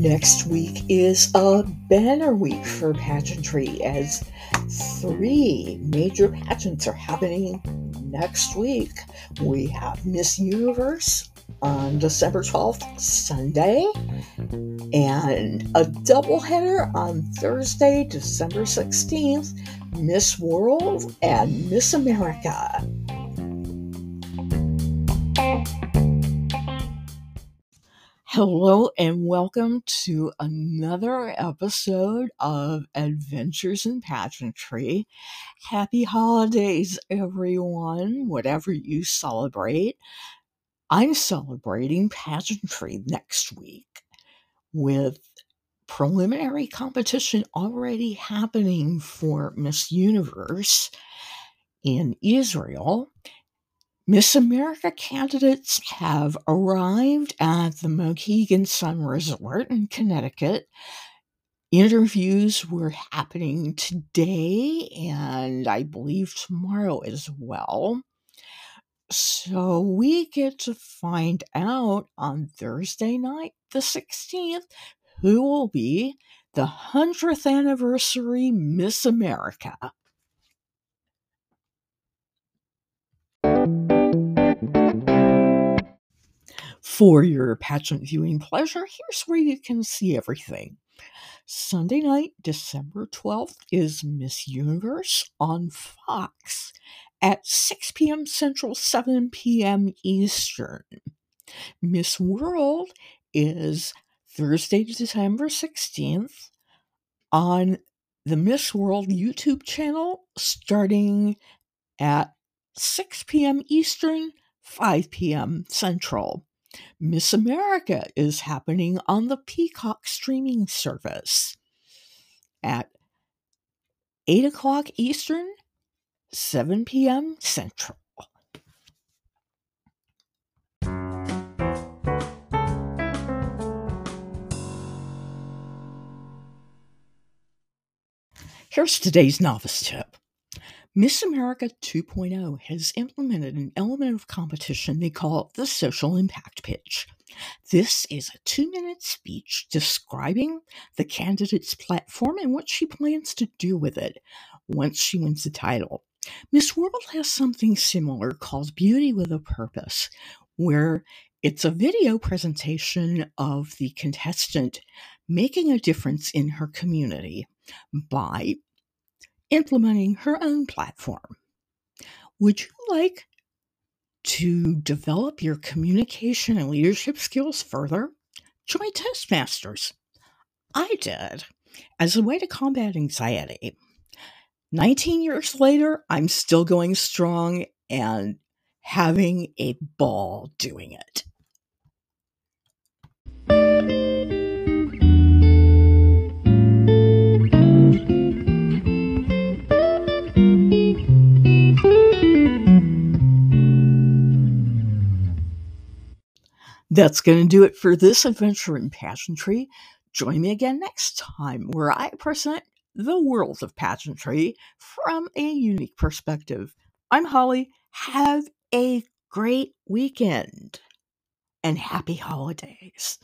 Next week is a banner week for pageantry as three major pageants are happening next week. We have Miss Universe on December 12th, Sunday, and a doubleheader on Thursday, December 16th, Miss World and Miss America. Hello and welcome to another episode of Adventures in Pageantry. Happy holidays, everyone, whatever you celebrate. I'm celebrating pageantry next week with preliminary competition already happening for Miss Universe in Israel Miss America candidates have arrived at the Mohegan Sun Resort in Connecticut. Interviews were happening today and I believe tomorrow as well. So we get to find out on Thursday night, the 16th, who will be the 100th anniversary Miss America. For your pageant viewing pleasure, here's where you can see everything. Sunday night, December 12th, is Miss Universe on Fox at 6 p.m. Central, 7 p.m. Eastern. Miss World is Thursday, December 16th on the Miss World YouTube channel starting at 6 p.m. Eastern, 5 p.m. Central. Miss America is happening on the Peacock streaming service at 8 o'clock Eastern, 7 p.m. Central. Here's today's novice tip. Miss America 2.0 has implemented an element of competition they call the social impact pitch. This is a two minute speech describing the candidate's platform and what she plans to do with it once she wins the title. Miss World has something similar called Beauty with a Purpose, where it's a video presentation of the contestant making a difference in her community by implementing her own platform. Would you like to develop your communication and leadership skills further? Join Toastmasters. I did as a way to combat anxiety. 19 years later, I'm still going strong and having a ball doing it. That's going to do it for this adventure in pageantry. Join me again next time where I present the world of pageantry from a unique perspective. I'm Holly. Have a great weekend and happy holidays.